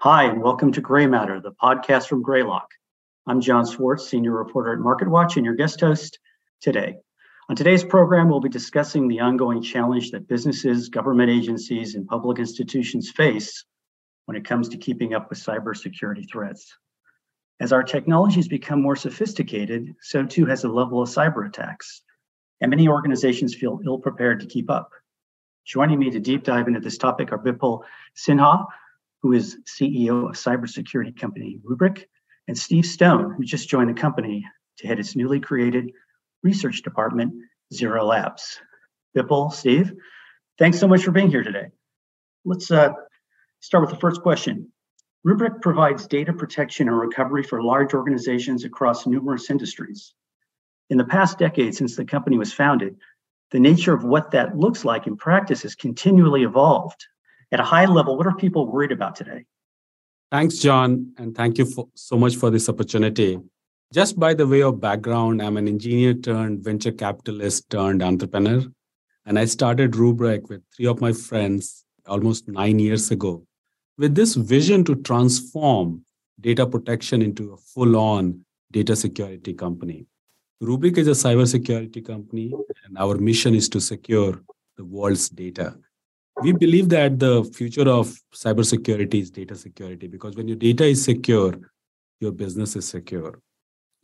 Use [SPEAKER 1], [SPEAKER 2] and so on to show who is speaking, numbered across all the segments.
[SPEAKER 1] Hi, and welcome to Greymatter, the podcast from Greylock. I'm Jon Swartz, senior reporter at MarketWatch, and your guest host today. On today's program, we'll be discussing the ongoing challenge that businesses, government agencies, and public institutions face when it comes to keeping up with cybersecurity threats. As our technologies become more sophisticated, so too has the level of cyber attacks, and many organizations feel ill prepared to keep up. Joining me to deep dive into this topic are Bipul Sinha, who is CEO of cybersecurity company Rubrik, and Steve Stone, who just joined the company to head its newly created research department, Zero Labs. Bipul, Steve, thanks so much for being here today. Let's uh, start with the first question. Rubrik provides data protection and recovery for large organizations across numerous industries. In the past decade since the company was founded, the nature of what that looks like in practice has continually evolved. At a high level, what are people worried about today?
[SPEAKER 2] Thanks, Jon, and thank you for, so much for this opportunity. Just by the way of background, I'm an engineer turned venture capitalist turned entrepreneur. And I started Rubrik with three of my friends almost nine years ago with this vision to transform data protection into a full on data security company. Rubrik is a cybersecurity company, and our mission is to secure the world's data. We believe that the future of cybersecurity is data security because when your data is secure, your business is secure.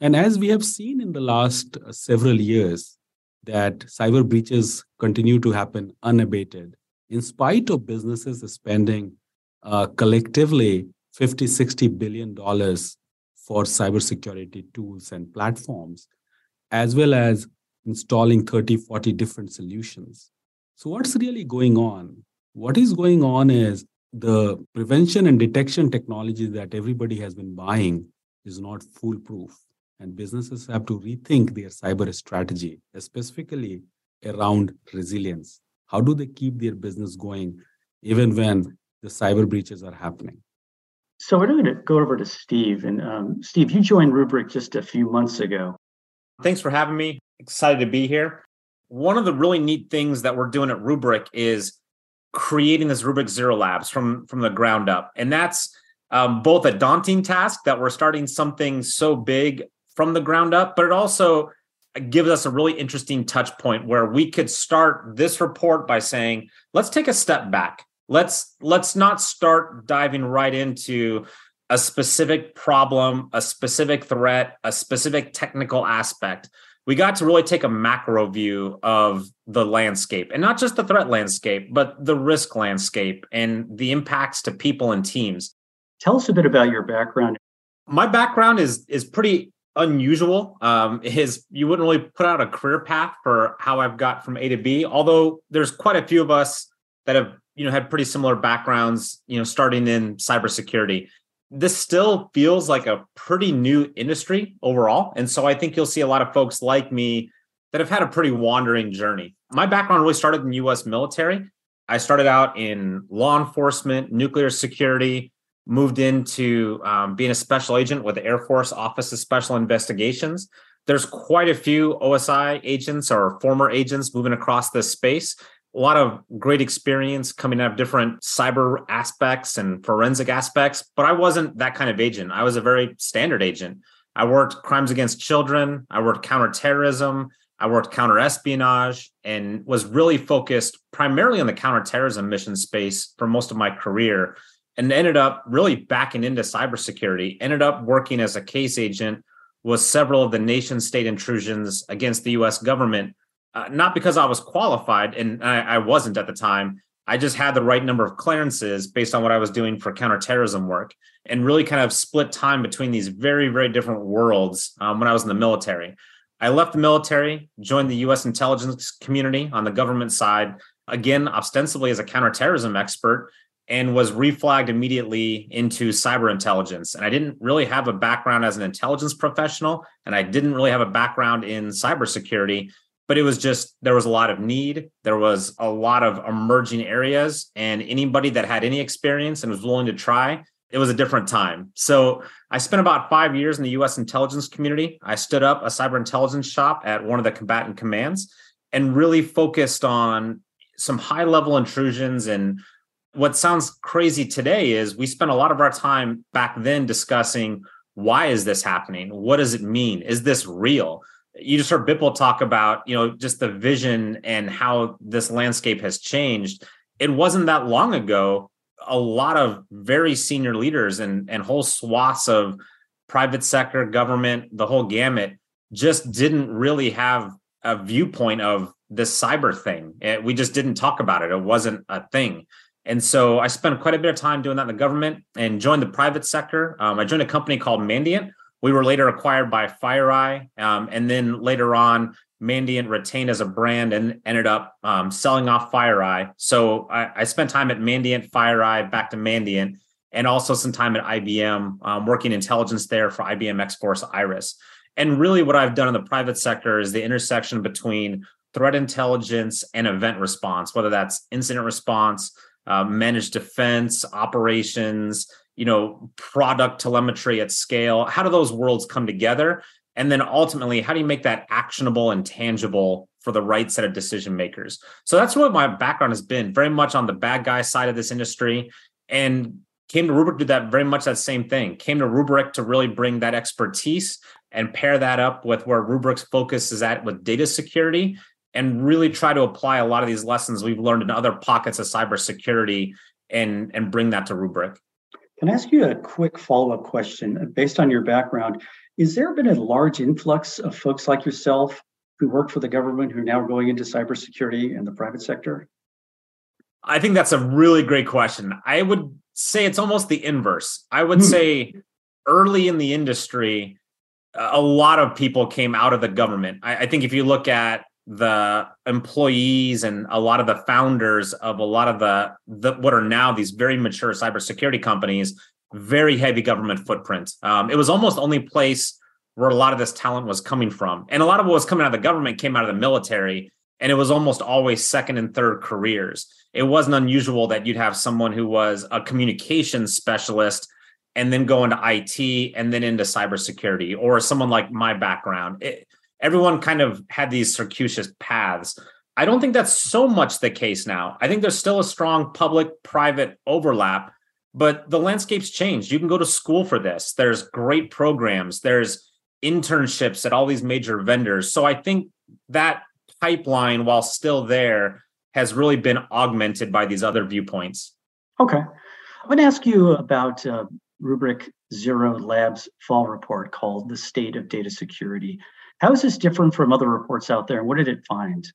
[SPEAKER 2] And as we have seen in the last uh, several years, that cyber breaches continue to happen unabated, in spite of businesses spending uh, collectively 50, 60 billion dollars for cybersecurity tools and platforms, as well as installing 30, 40 different solutions. So, what's really going on? What is going on is the prevention and detection technology that everybody has been buying is not foolproof. And businesses have to rethink their cyber strategy, specifically around resilience. How do they keep their business going even when the cyber breaches are happening.
[SPEAKER 1] So we're going to go over to Steve. And um, Steve, you joined Rubrik just a few months ago.
[SPEAKER 3] Thanks for having me. Excited to be here. One of the really neat things that we're doing at Rubrik is creating this Rubrik Zero Labs from from the ground up, and that's um, both a daunting task that we're starting something so big from the ground up, but it also gives us a really interesting touch point where we could start this report by saying, let's take a step back. Let's let's not start diving right into a specific problem a specific threat a specific technical aspect we got to really take a macro view of the landscape and not just the threat landscape but the risk landscape and the impacts to people and teams.
[SPEAKER 1] Tell us a bit about your background.
[SPEAKER 3] My background is is pretty unusual. Um is you wouldn't really put out a career path for how i've got from a to b although there's quite a few of us that have you know had pretty similar backgrounds you know starting in cybersecurity this still feels like a pretty new industry overall. And so i think you'll see a lot of folks like me that have had a pretty wandering journey. My background really started in the us military. I started out in law enforcement nuclear security moved into um, being a special agent with the air force office of special investigations. There's quite a few osi agents or former agents moving across this space a lot of great experience coming out of different cyber aspects and forensic aspects, but I wasn't that kind of agent. I was a very standard agent. I worked crimes against children, I worked counterterrorism, I worked counterespionage, and was really focused primarily on the counterterrorism mission space for most of my career. And ended up really backing into cybersecurity, ended up working as a case agent with several of the nation state intrusions against the US government uh, not because I was qualified, and I, I, wasn't at the time. I just had the right number of clearances based on what I was doing for counterterrorism work, and really kind of split time between these very, very different worlds um, when I was in the military. I left the military, joined the U.S. intelligence community on the government side, again, ostensibly as a counterterrorism expert, and was reflagged immediately into cyber intelligence. And I didn't really have a background as an intelligence professional, and I didn't really have a background in cybersecurity but it was just there was a lot of need there was a lot of emerging areas and anybody that had any experience and was willing to try it was a different time so i spent about five years in the us intelligence community i stood up a cyber intelligence shop at one of the combatant commands and really focused on some high level intrusions and what sounds crazy today is we spent a lot of our time back then discussing why is this happening? What does it mean? Is this real? You just heard Bipul talk about, you know, just the vision and how this landscape has changed. It wasn't that long ago. A lot of very senior leaders and, and whole swaths of private sector, government, the whole gamut just didn't really have a viewpoint of this cyber thing. We just didn't talk about it. It wasn't a thing. And so I spent quite a bit of time doing that in the government and joined the private sector. Um, I joined a company called Mandiant. We were later acquired by FireEye. Um, and then later on, Mandiant retained as a brand and ended up um, selling off FireEye. So I, I, spent time at Mandiant, FireEye, back to Mandiant, and also some time at IBM um, working intelligence there for IBM X Force Iris. And really, what I've done in the private sector is the intersection between threat intelligence and event response, whether that's incident response, uh, managed defense, operations, you know, product telemetry at scale. How do those worlds come together? And then ultimately, how do you make that actionable and tangible for the right set of decision makers? So that's what my background has been very much on the bad guy side of this industry. And came to Rubrik to do that very much that same thing. Came to Rubrik to really bring that expertise and pair that up with where Rubrik's focus is at with data security and really try to apply a lot of these lessons we've learned in other pockets of cybersecurity and and bring that to Rubrik.
[SPEAKER 1] Can I ask you a quick follow-up question based on your background? Is there been a large influx of folks like yourself who work for the government who are now going into cybersecurity in the private sector?
[SPEAKER 3] I think that's a really great question. I would say it's almost the inverse. I would hmm. say early in the industry, a lot of people came out of the government. I, I think if you look at the employees and a lot of the founders of a lot of the, the what are now these very mature cybersecurity companies, very heavy government footprint. Um, it was almost only place where a lot of this talent was coming from, and a lot of what was coming out of the government came out of the military, and it was almost always second and third careers. It wasn't unusual that you'd have someone who was a communications specialist and then go into IT and then into cybersecurity, or someone like my background. It, everyone kind of had these circuitous paths. I don't think that's so much the case now. I think there's still a strong public private overlap, but the landscape's changed. You can go to school for this. There's great programs, there's internships at all these major vendors. So I think that pipeline, while still there, has really been augmented by these other viewpoints.
[SPEAKER 1] Okay. I want to ask you about uh, Rubrik Zero Labs fall report called The State of Data Security. How is this different from other reports out there? What did it find?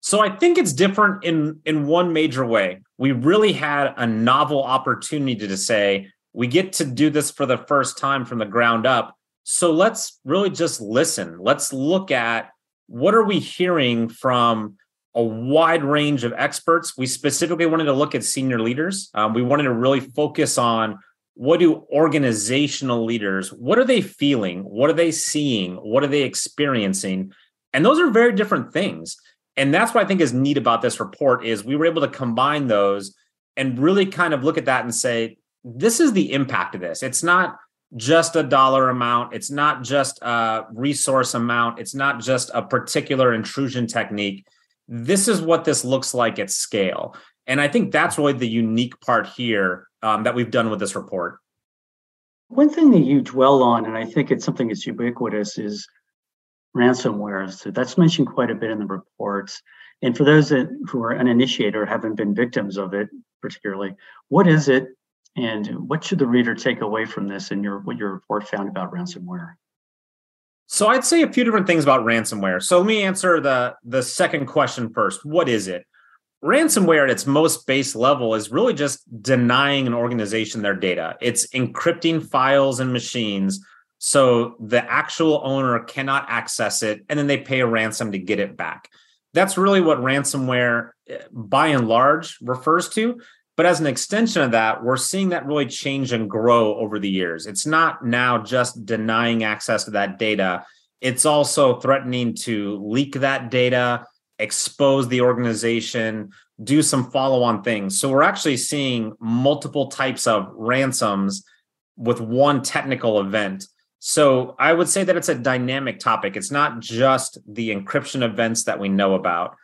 [SPEAKER 3] So I think it's different in in one major way. We really had a novel opportunity to say we get to do this for the first time from the ground up. So let's really just listen. Let's look at what are we hearing from a wide range of experts. We specifically wanted to look at senior leaders. Um, we wanted to really focus on what do organizational leaders what are they feeling? What are they seeing? What are they experiencing? And those are very different things. And that's what i think is neat about this report is we were able to combine those and really kind of look at that and say this is the impact of this. It's not just a dollar amount. It's not just a resource amount. It's not just a particular intrusion technique. This is what this looks like at scale. And i think that's really the unique part here um, that we've done with this report?
[SPEAKER 1] One thing that you dwell on, and I think it's something that's ubiquitous, is ransomware. So that's mentioned quite a bit in the reports. And for those that, who are uninitiated or haven't been victims of it, particularly, what is it, and what should the reader take away from this and your what your report found about ransomware?
[SPEAKER 3] So I'd say a few different things about ransomware. So let me answer the the second question first. What is it? Ransomware at its most base level is really just denying an organization their data. It's encrypting files and machines so the actual owner cannot access it and then they pay a ransom to get it back. That's really what ransomware eh, by and large refers to. But as an extension of that, we're seeing that really change and grow over the years. It's not now just denying access to that data, it's also threatening to leak that data expose the organization, do some follow on things. So we're actually seeing multiple types of ransoms with one technical event. So I would say that it's a dynamic topic. It's not just the encryption events that we know about.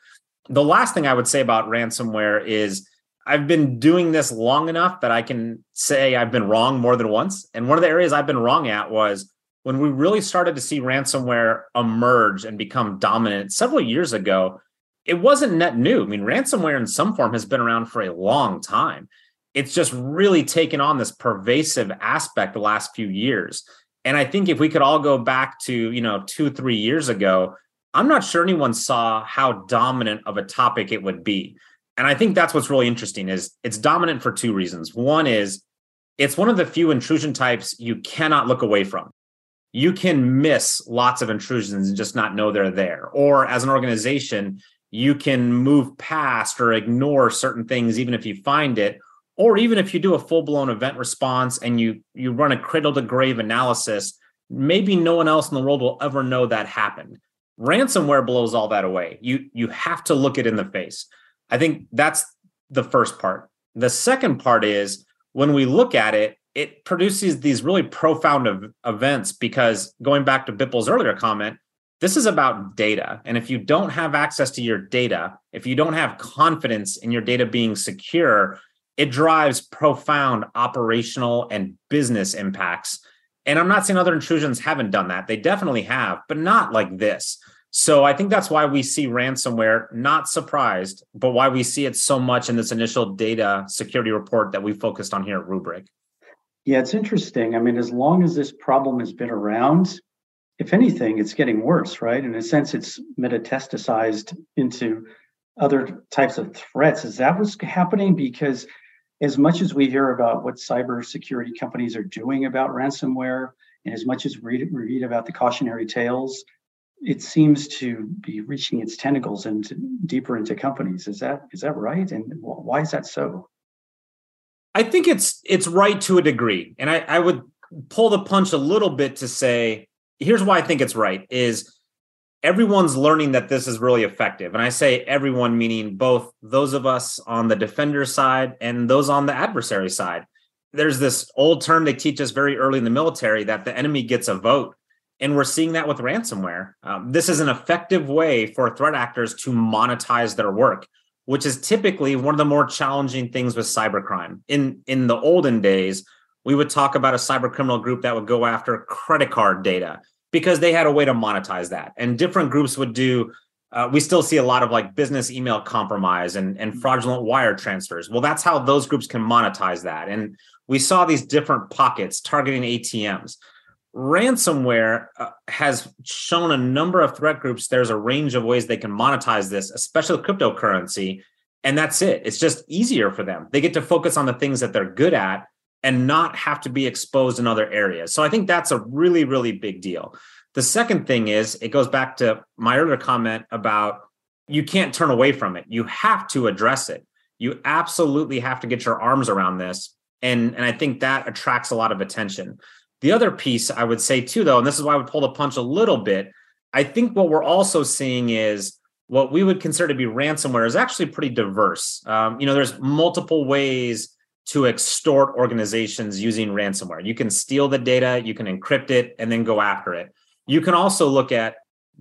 [SPEAKER 3] The last thing I would say about ransomware is I've been doing this long enough that I can say I've been wrong more than once. And one of the areas I've been wrong at was when we really started to see ransomware emerge and become dominant several years ago. It wasn't net new. I mean, ransomware in some form has been around for a long time. It's just really taken on this pervasive aspect the last few years. And I think if we could all go back to, you know, two, three years ago, I'm not sure anyone saw how dominant of a topic it would be. And I think that's what's really interesting is it's dominant for two reasons. One is it's one of the few intrusion types you cannot look away from. You can miss lots of intrusions and just not know they're there. Or as an organization, you can move past or ignore certain things even if you find it. Or even if you do a full-blown event response and you you run a cradle to grave analysis maybe no one else in the world will ever know that happened. Ransomware blows all that away. You you have to look it in the face. I think that's the first part. The second part is when we look at it it produces these really profound ev- events because going back to Bipul's earlier comment this is about data and if you don't have access to your data if you don't have confidence in your data being secure it drives profound operational and business impacts. And I'm not saying other intrusions haven't done that. They definitely have, but not like this. So I think that's why we see ransomware, not surprised, but why we see it so much in this initial data security report that we focused on here at Rubrik.
[SPEAKER 1] Yeah, it's interesting. I mean, as long as this problem has been around, if anything, it's getting worse, right? In a sense, it's metastasized into other types of threats. Is that what's happening? Because as much as we hear about what cybersecurity companies are doing about ransomware, and as much as we read, about the cautionary tales, it seems to be reaching its tentacles and deeper into companies. Is that is that right? And why is that so?
[SPEAKER 3] I think it's it's right to a degree, and I, I would pull the punch a little bit to say here's why I think it's right is everyone's learning that this is really effective. And I say everyone, meaning both those of us on the defender side and those on the adversary side. There's this old term they teach us very early in the military that the enemy gets a vote. And we're seeing that with ransomware. Um, this is an effective way for threat actors to monetize their work, which is typically one of the more challenging things with cybercrime. In in the olden days, we would talk about a cybercriminal group that would go after credit card data because they had a way to monetize that. And different groups would do. Uh, we still see a lot of like business email compromise and, and mm-hmm. fraudulent wire transfers. Well, that's how those groups can monetize that. And we saw these different pockets targeting ATMs. Ransomware uh, has shown a number of threat groups there's a range of ways they can monetize this, especially cryptocurrency. And that's it. It's just easier for them. They get to focus on the things that they're good at and not have to be exposed in other areas. So I think that's a really, really big deal. The second thing is it goes back to my earlier comment about you can't turn away from it. You have to address it. You absolutely have to get your arms around this. And, and I think that attracts a lot of attention. The other piece I would say too, though, and this is why I would pull the punch a little bit, I think what we're also seeing is what we would consider to be ransomware is actually pretty diverse. Um, you know, there's multiple ways to extort organizations using ransomware. You can steal the data, you can encrypt it, and then go after it. You can also look at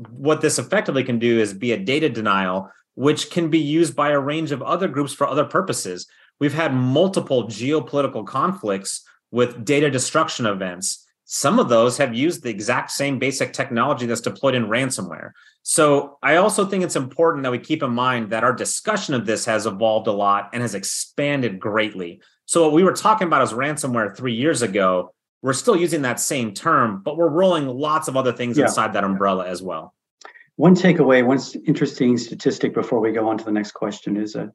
[SPEAKER 3] what this effectively can do is be a data denial, which can be used by a range of other groups for other purposes. We've had multiple geopolitical conflicts with data destruction events. Some of those have used the exact same basic technology that's deployed in ransomware. So I also think it's important that we keep in mind that our discussion of this has evolved a lot and has expanded greatly. So what we were talking about as ransomware three years ago, we're still using that same term, but we're rolling lots of other things yeah. inside that umbrella as well.
[SPEAKER 1] One takeaway, one interesting statistic before we go on to the next question is that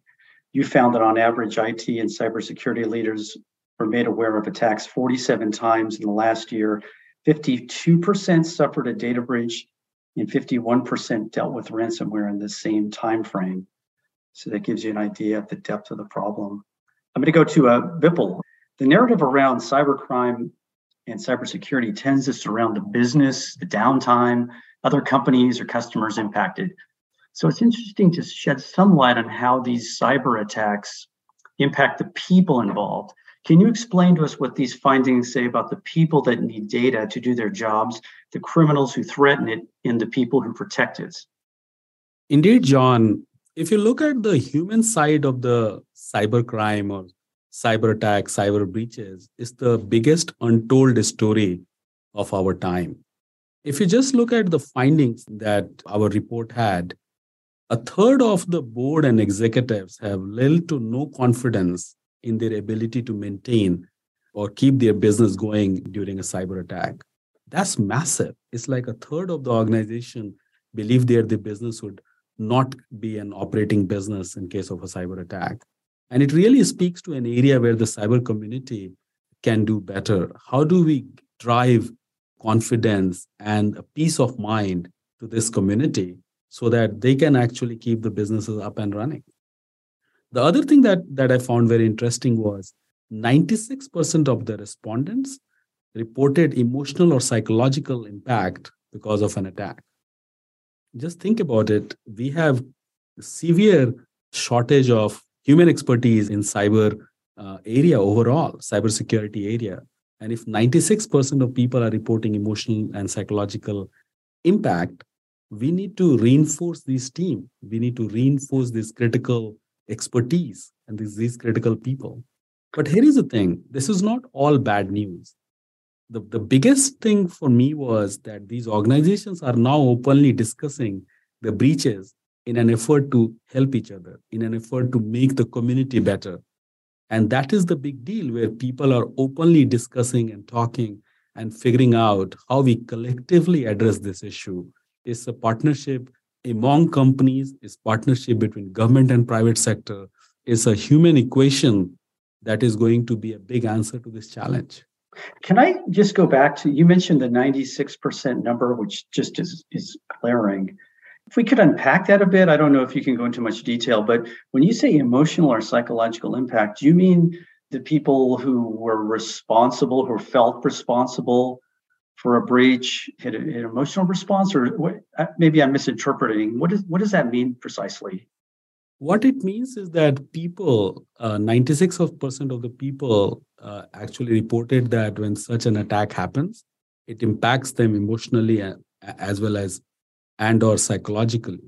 [SPEAKER 1] you found that on average, IT and cybersecurity leaders were made aware of attacks 47 times in the last year. 52% suffered a data breach, and 51% dealt with ransomware in the same time frame. So that gives you an idea of the depth of the problem. I'm going to go to uh, Bipul. The narrative around cybercrime and cybersecurity tends to surround the business, the downtime, other companies or customers impacted. So it's interesting to shed some light on how these cyber attacks impact the people involved. Can you explain to us what these findings say about the people that need data to do their jobs, the criminals who threaten it, and the people who protect it?
[SPEAKER 2] Indeed, Jon. if you look at the human side of the cyber crime or cyber attack, cyber breaches, is the biggest untold story of our time. If you just look at the findings that our report had, a third of the board and executives have little to no confidence in their ability to maintain or keep their business going during a cyber attack. That's massive. It's like a third of the organization believe their the business would not be an operating business in case of a cyber attack. And it really speaks to an area where the cyber community can do better. How do we drive confidence and a peace of mind to this community so that they can actually keep the businesses up and running? The other thing that, that I found very interesting was 96% of the respondents reported emotional or psychological impact because of an attack. Just think about it. We have severe shortage of human expertise in cyber uh, area overall cybersecurity area. And if 96% of people are reporting emotional and psychological impact we need to reinforce this team. We need to reinforce this critical expertise and these, these critical people but here is the thing this is not all bad news the, the biggest thing for me was that these organizations are now openly discussing the breaches in an effort to help each other, in an effort to make the community better. And that is the big deal where people are openly discussing and talking and figuring out how we collectively address this issue. It's a partnership among companies, is partnership between government and private sector. is a human equation that is going to be a big answer to this challenge.
[SPEAKER 1] Can I just go back to you mentioned the 96% number, which just is, is glaring. If we could unpack that a bit, I don't know if you can go into much detail, but when you say emotional or psychological impact, do you mean the people who were responsible, who felt responsible for a breach, had an emotional response, or what? Uh, maybe I'm misinterpreting. What, is, what does that mean precisely?
[SPEAKER 2] What it means is that people, uh, 96% of the people uh, actually reported that when such an attack happens, it impacts them emotionally as well as and or psychologically,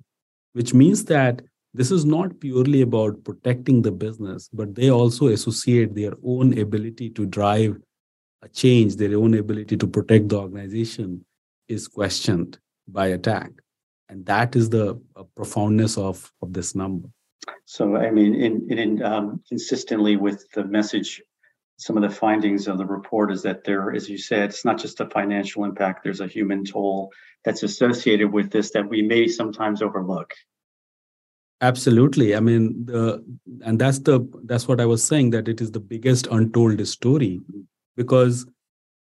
[SPEAKER 2] which means that this is not purely about protecting the business, but they also associate their own ability to drive change, their own ability to protect the organization is questioned by attack. And that is the uh, profoundness of, of this number.
[SPEAKER 1] So, I mean, in, in um, consistently with the message, some of the findings of the report is that there, as you said, it's not just a financial impact, there's a human toll that's associated with this that we may sometimes overlook.
[SPEAKER 2] Absolutely. I mean, the and that's the that's what I was saying that it is the biggest untold story because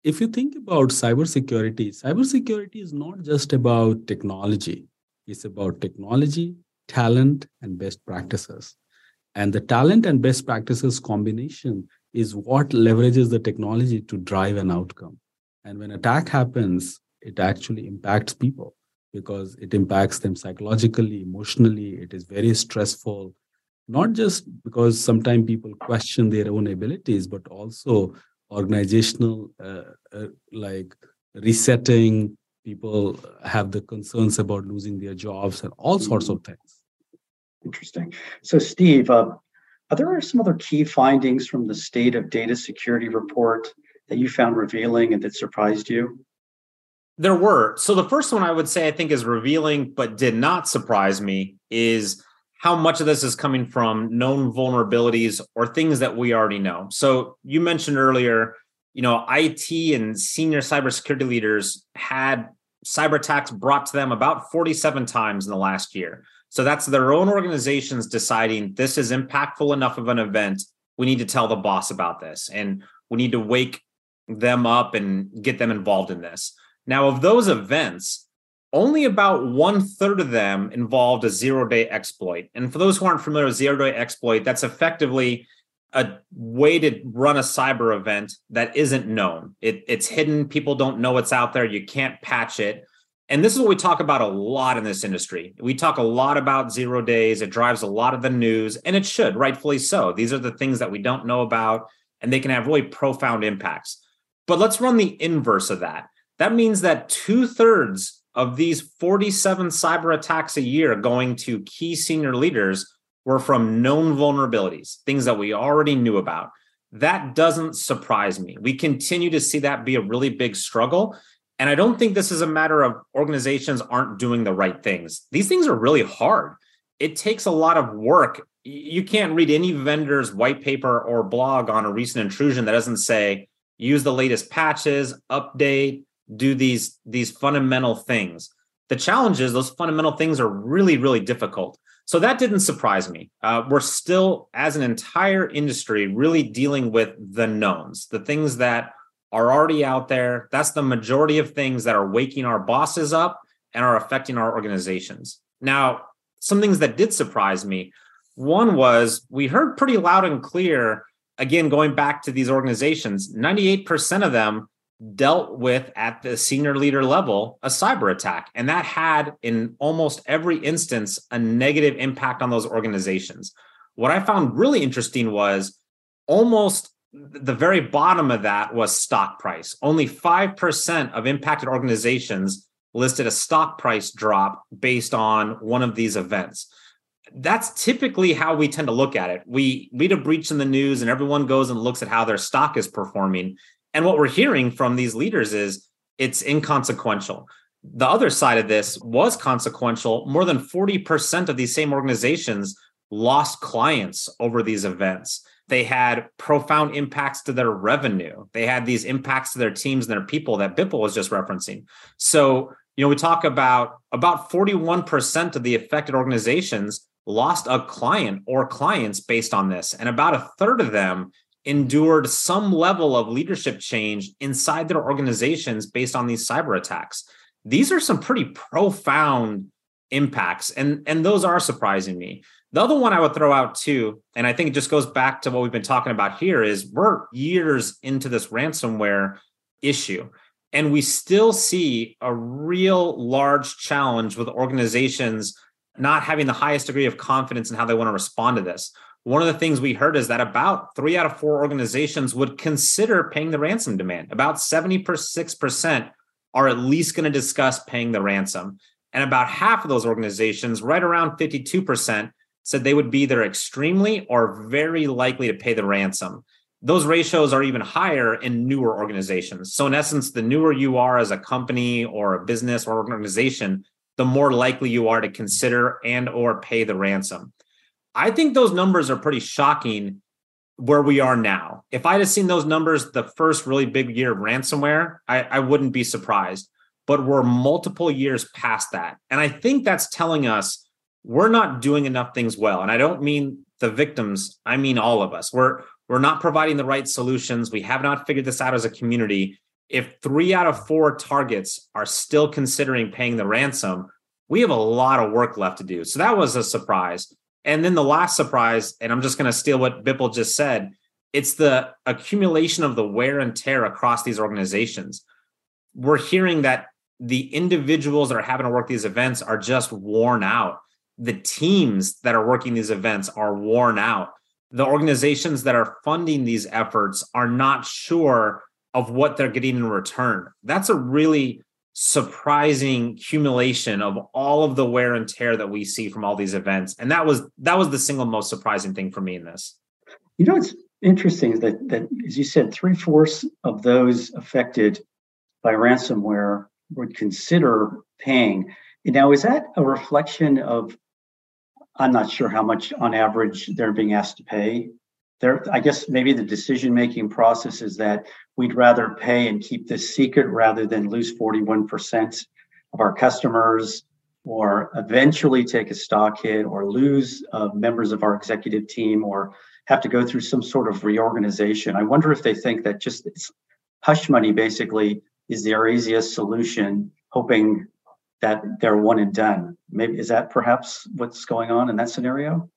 [SPEAKER 2] if you think about cybersecurity, cybersecurity is not just about technology. It's about technology, talent and best practices. And the talent and best practices combination is what leverages the technology to drive an outcome. And when attack happens it actually impacts people because it impacts them psychologically emotionally. It is very stressful not just because sometimes people question their own abilities but also organizational uh, uh, like resetting people have the concerns about losing their jobs and all sorts of things
[SPEAKER 1] Interesting. So, Steve, uh, are there some other key findings from the State of Data Security report that you found revealing and that surprised you?
[SPEAKER 3] There were. So, the first one I would say I think is revealing, but did not surprise me, is how much of this is coming from known vulnerabilities or things that we already know. So, you mentioned earlier, you know, IT and senior cybersecurity leaders had cyber attacks brought to them about 47 times in the last year. So that's their own organizations deciding this is impactful enough of an event. We need to tell the boss about this and we need to wake them up and get them involved in this. Now, of those events, only about one third of them involved a zero day exploit. And for those who aren't familiar with zero day exploit, that's effectively a way to run a cyber event that isn't known. It, it's hidden. People don't know it's out there. You can't patch it. And this is what we talk about a lot in this industry. We talk a lot about zero days. It drives a lot of the news, and it should, rightfully so. These are the things that we don't know about, and they can have really profound impacts. But let's run the inverse of that. That means that two thirds of these 47 cyber attacks a year going to key senior leaders were from known vulnerabilities, things that we already knew about. That doesn't surprise me. We continue to see that be a really big struggle. And I don't think this is a matter of organizations aren't doing the right things. These things are really hard. It takes a lot of work. You can't read any vendor's white paper or blog on a recent intrusion that doesn't say use the latest patches, update, do these these fundamental things. The challenge is those fundamental things are really really difficult. So that didn't surprise me. Uh, we're still, as an entire industry, really dealing with the knowns, the things that are already out there. That's the majority of things that are waking our bosses up and are affecting our organizations. Now, some things that did surprise me. One was we heard pretty loud and clear, again, going back to these organizations, 98% of them dealt with at the senior leader level a cyber attack. And that had, in almost every instance, a negative impact on those organizations. What I found really interesting was almost the very bottom of that was stock price. Only 5% of impacted organizations listed a stock price drop based on one of these events. That's typically how we tend to look at it. We read a breach in the news and everyone goes and looks at how their stock is performing. And what we're hearing from these leaders is it's inconsequential. The other side of this was consequential. More than 40% of these same organizations lost clients over these events. They had profound impacts to their revenue. They had these impacts to their teams and their people that Bipul was just referencing. So, you know, we talk about about 41% of the affected organizations lost a client or clients based on this. And about a third of them endured some level of leadership change inside their organizations based on these cyber attacks. These are some pretty profound impacts, and, and those are surprising me. The other one I would throw out too, and I think it just goes back to what we've been talking about here, is we're years into this ransomware issue. And we still see a real large challenge with organizations not having the highest degree of confidence in how they want to respond to this one of the things we heard is that about three out of four organizations would consider paying the ransom demand. About 76% are at least going to discuss paying the ransom. And about half of those organizations, right around 52%, said they would be either extremely or very likely to pay the ransom. Those ratios are even higher in newer organizations. So, in essence, the newer you are as a company or a business or organization, the more likely you are to consider and or pay the ransom. I think those numbers are pretty shocking where we are now. If I'd have seen those numbers the first really big year of ransomware, I, I wouldn't be surprised. But we're multiple years past that. And I think that's telling us we're not doing enough things well. And I don't mean the victims, I mean all of us. We're we're not providing the right solutions. We have not figured this out as a community. If three out of four targets are still considering paying the ransom, we have a lot of work left to do. So that was a surprise. And then the last surprise, and I'm just going to steal what Bipul just said, it's the accumulation of the wear and tear across these organizations. We're hearing that the individuals that are having to work these events are just worn out. The teams that are working these events are worn out. The organizations that are funding these efforts are not sure of what they're getting in return. That's a really surprising accumulation of all of the wear and tear that we see from all these events. And that was that was the single most surprising thing for me in this.
[SPEAKER 1] You know it's interesting that that as you said three-fourths of those affected by ransomware would consider paying. Now is that a reflection of i'm not sure how much on average they're being asked to pay there i guess maybe the decision making process is that we'd rather pay and keep this secret rather than lose 41% of our customers or eventually take a stock hit or lose uh, members of our executive team or have to go through some sort of reorganization. I wonder if they think that just hush money basically is their easiest solution hoping that they're one and done. Maybe is that perhaps what's going on in that scenario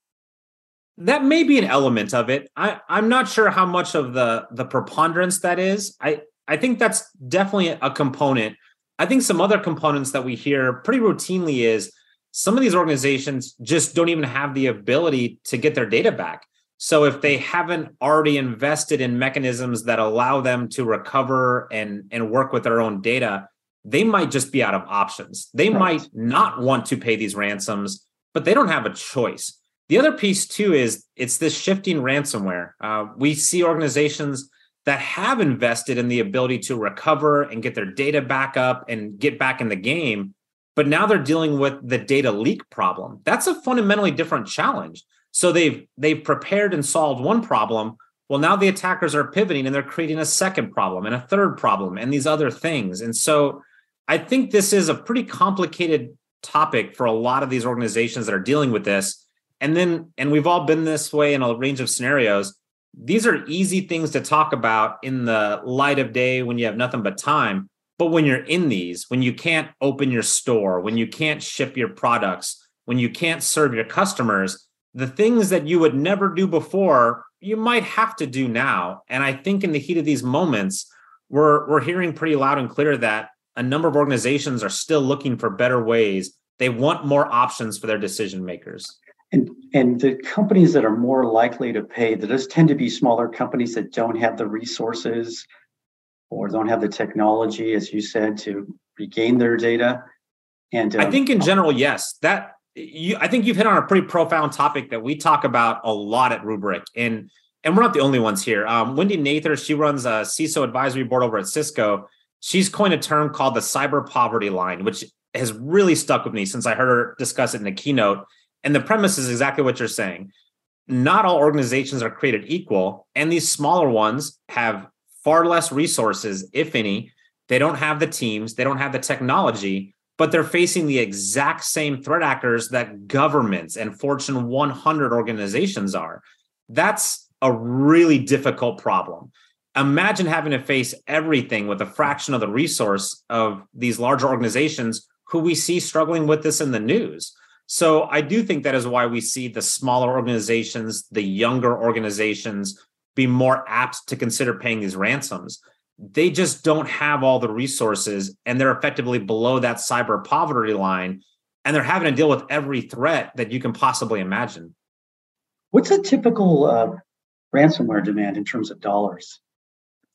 [SPEAKER 3] that may be an element of it. I, I'm not sure how much of the the preponderance that is. I I think that's definitely a component. I think some other components that we hear pretty routinely is some of these organizations just don't even have the ability to get their data back. So if they haven't already invested in mechanisms that allow them to recover and and work with their own data, they might just be out of options. They right. might not want to pay these ransoms, but they don't have a choice. The other piece too is it's this shifting ransomware. Uh, we see organizations that have invested in the ability to recover and get their data back up and get back in the game, but now they're dealing with the data leak problem. That's a fundamentally different challenge. So they've they've prepared and solved one problem. Well, now the attackers are pivoting and they're creating a second problem and a third problem and these other things. And so I think this is a pretty complicated topic for a lot of these organizations that are dealing with this and then, and we've all been this way in a range of scenarios. These are easy things to talk about in the light of day when you have nothing but time. But when you're in these, when you can't open your store, when you can't ship your products, when you can't serve your customers, the things that you would never do before, you might have to do now. And I think in the heat of these moments, we're we're hearing pretty loud and clear that a number of organizations are still looking for better ways. They want more options for their decision makers.
[SPEAKER 1] And and the companies that are more likely to pay, that just tend to be smaller companies that don't have the resources or don't have the technology, as you said, to regain their data.
[SPEAKER 3] And um, I think in general, yes, that you, I think you've hit on a pretty profound topic that we talk about a lot at Rubrik, and and we're not the only ones here. Um, Wendy Nather, she runs a CISO advisory board over at Cisco. She's coined a term called the cyber poverty line, which has really stuck with me since I heard her discuss it in a keynote. And the premise is exactly what you're saying. Not all organizations are created equal, and these smaller ones have far less resources, if any. They don't have the teams, they don't have the technology, but they're facing the exact same threat actors that governments and Fortune 100 organizations are. That's a really difficult problem. Imagine having to face everything with a fraction of the resource of these larger organizations who we see struggling with this in the news. So I do think that is why we see the smaller organizations, the younger organizations be more apt to consider paying these ransoms. They just don't have all the resources and they're effectively below that cyber poverty line and they're having to deal with every threat that you can possibly imagine.
[SPEAKER 1] What's a typical uh, ransomware demand in terms of dollars?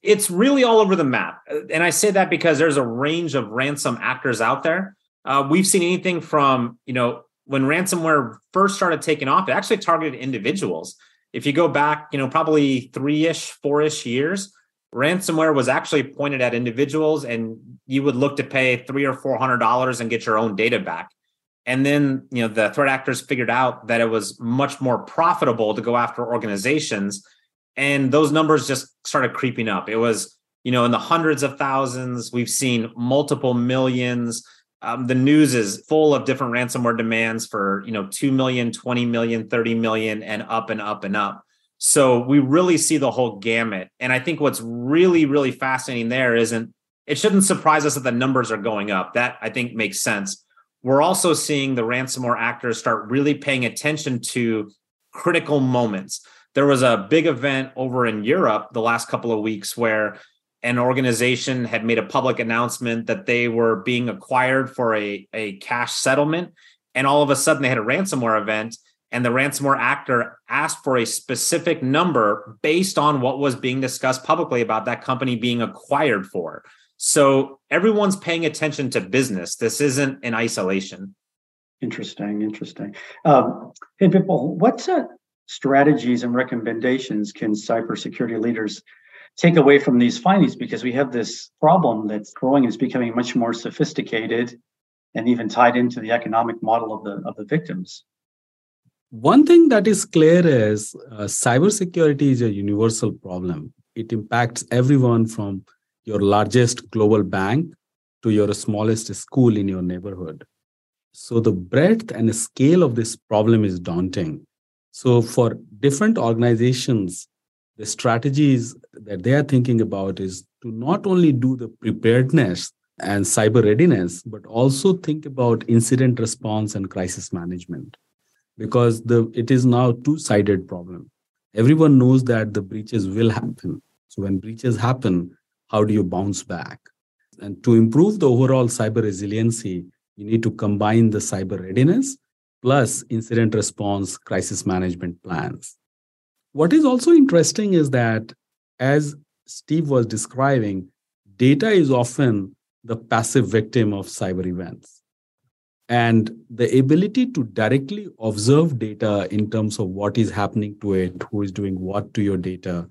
[SPEAKER 3] It's really all over the map. And I say that because there's a range of ransom actors out there. Uh, we've seen anything from, you know, when ransomware first started taking off, it actually targeted individuals. If you go back, you know, probably three-ish, four-ish years, ransomware was actually pointed at individuals, and you would look to pay three or four hundred dollars and get your own data back. And then, you know, the threat actors figured out that it was much more profitable to go after organizations, and those numbers just started creeping up. It was, you know, in the hundreds of thousands. We've seen multiple millions um, the news is full of different ransomware demands for you know 2 million 20 million 30 million and up and up and up. So we really see the whole gamut. And i think what's really really fascinating there isn't it shouldn't surprise us that the numbers are going up. That i think makes sense. We're also seeing the ransomware actors start really paying attention to critical moments. There was a big event over in europe the last couple of weeks where an organization had made a public announcement that they were being acquired for a, a cash settlement. And all of a sudden, they had a ransomware event, and the ransomware actor asked for a specific number based on what was being discussed publicly about that company being acquired for. So everyone's paying attention to business. This isn't in isolation.
[SPEAKER 1] Interesting, interesting. Um, hey, Bipul, what uh, strategies and recommendations can cybersecurity leaders take away from these findings because we have this problem that's growing and is becoming much more sophisticated and even tied into the economic model of the of the victims.
[SPEAKER 2] One thing that is clear is uh, cybersecurity is a universal problem. It impacts everyone from your largest global bank to your smallest school in your neighborhood. So the breadth and the scale of this problem is daunting. So for different organizations, the strategies that they are thinking about is to not only do the preparedness and cyber readiness, but also think about incident response and crisis management. Because the it is now a two-sided problem. Everyone knows that the breaches will happen. So when breaches happen, how do you bounce back? And to improve the overall cyber resiliency, you need to combine the cyber readiness plus incident response crisis management plans. What is also interesting is that, as Steve was describing, data is often the passive victim of cyber events. And the ability to directly observe data in terms of what is happening to it, who is doing what to your data,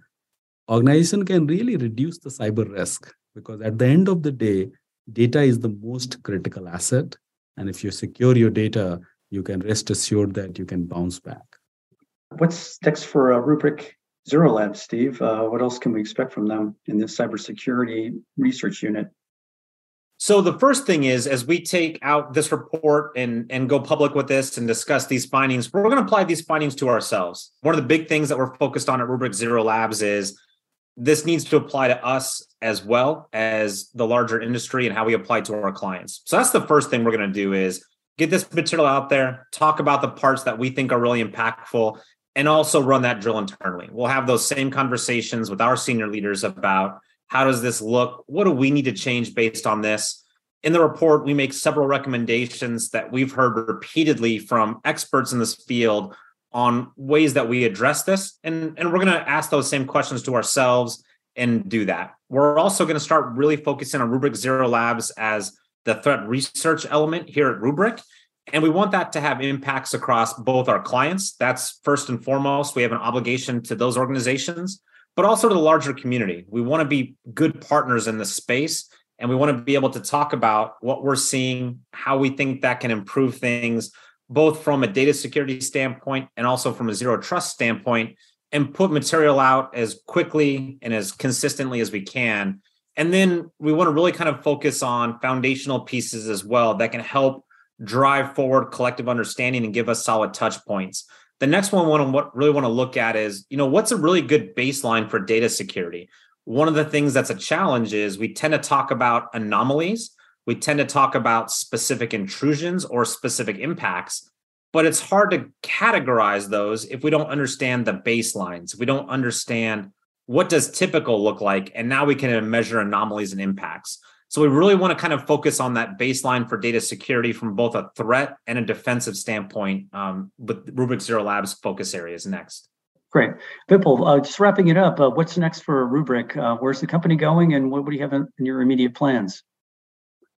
[SPEAKER 2] organization can really reduce the cyber risk because at the end of the day, data is the most critical asset. And if you secure your data, you can rest assured that you can bounce back.
[SPEAKER 1] What's next for uh, Rubrik Zero Lab, Steve? Uh, what else can we expect from them in the cybersecurity research unit?
[SPEAKER 3] So the first thing is, as we take out this report and and go public with this and discuss these findings, we're going to apply these findings to ourselves. One of the big things that we're focused on at Rubrik Zero Labs is this needs to apply to us as well as the larger industry and how we apply to our clients. So that's the first thing we're going to do is get this material out there, talk about the parts that we think are really impactful, and also run that drill internally. We'll have those same conversations with our senior leaders about how does this look? What do we need to change based on this? In the report, we make several recommendations that we've heard repeatedly from experts in this field on ways that we address this. And, and we're going to ask those same questions to ourselves and do that. We're also going to start really focusing on Rubrik Zero Labs as the threat research element here at Rubrik. And we want that to have impacts across both our clients. That's first and foremost. We have an obligation to those organizations, but also to the larger community. We want to be good partners in this space. And we want to be able to talk about what we're seeing, how we think that can improve things, both from a data security standpoint and also from a zero trust standpoint, and put material out as quickly and as consistently as we can. And then we want to really kind of focus on foundational pieces as well that can help drive forward collective understanding and give us solid touch points. The next one, one what really want to look at is, you know, what's a really good baseline for data security? One of the things that's a challenge is we tend to talk about anomalies, we tend to talk about specific intrusions or specific impacts, but it's hard to categorize those if we don't understand the baselines. If we don't understand what does typical look like, and now we can measure anomalies and impacts. So we really want to kind of focus on that baseline for data security from both a threat and a defensive standpoint. Um, with Rubrik Zero Labs focus areas next.
[SPEAKER 1] Great, Bipul. Uh, just wrapping it up. Uh, what's next for Rubrik? Uh, where's the company going, and what, what do you have in, in your immediate plans?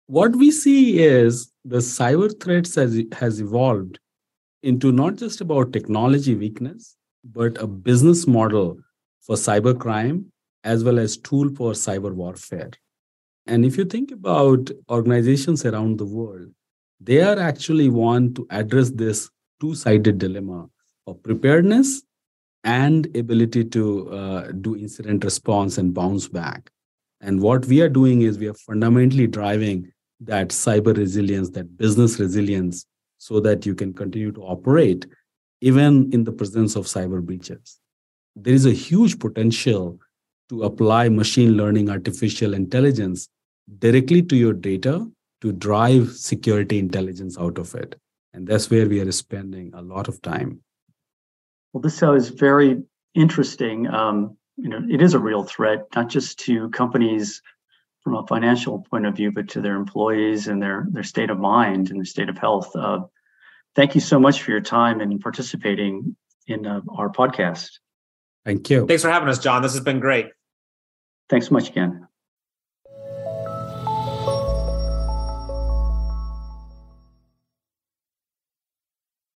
[SPEAKER 2] What we see is the cyber threats has, has evolved into not just about technology weakness, but a business model for cybercrime as well as tool for cyber warfare. And if you think about organizations around the world, they are actually want to address this two-sided dilemma of preparedness and ability to uh, do incident response and bounce back. And what we are doing is we are fundamentally driving that cyber resilience, that business resilience, so that you can continue to operate even in the presence of cyber breaches. There is a huge potential to apply machine learning, artificial intelligence directly to your data to drive security intelligence out of it. And that's where we are spending a lot of time.
[SPEAKER 1] Well, this is very interesting. Um, you know, it is a real threat, not just to companies from a financial point of view, but to their employees and their their state of mind and their state of health. Uh, thank you so much for your time and participating in uh, our podcast.
[SPEAKER 2] Thank you.
[SPEAKER 3] Thanks for having us, Jon. This has been great.
[SPEAKER 1] Thanks so much again.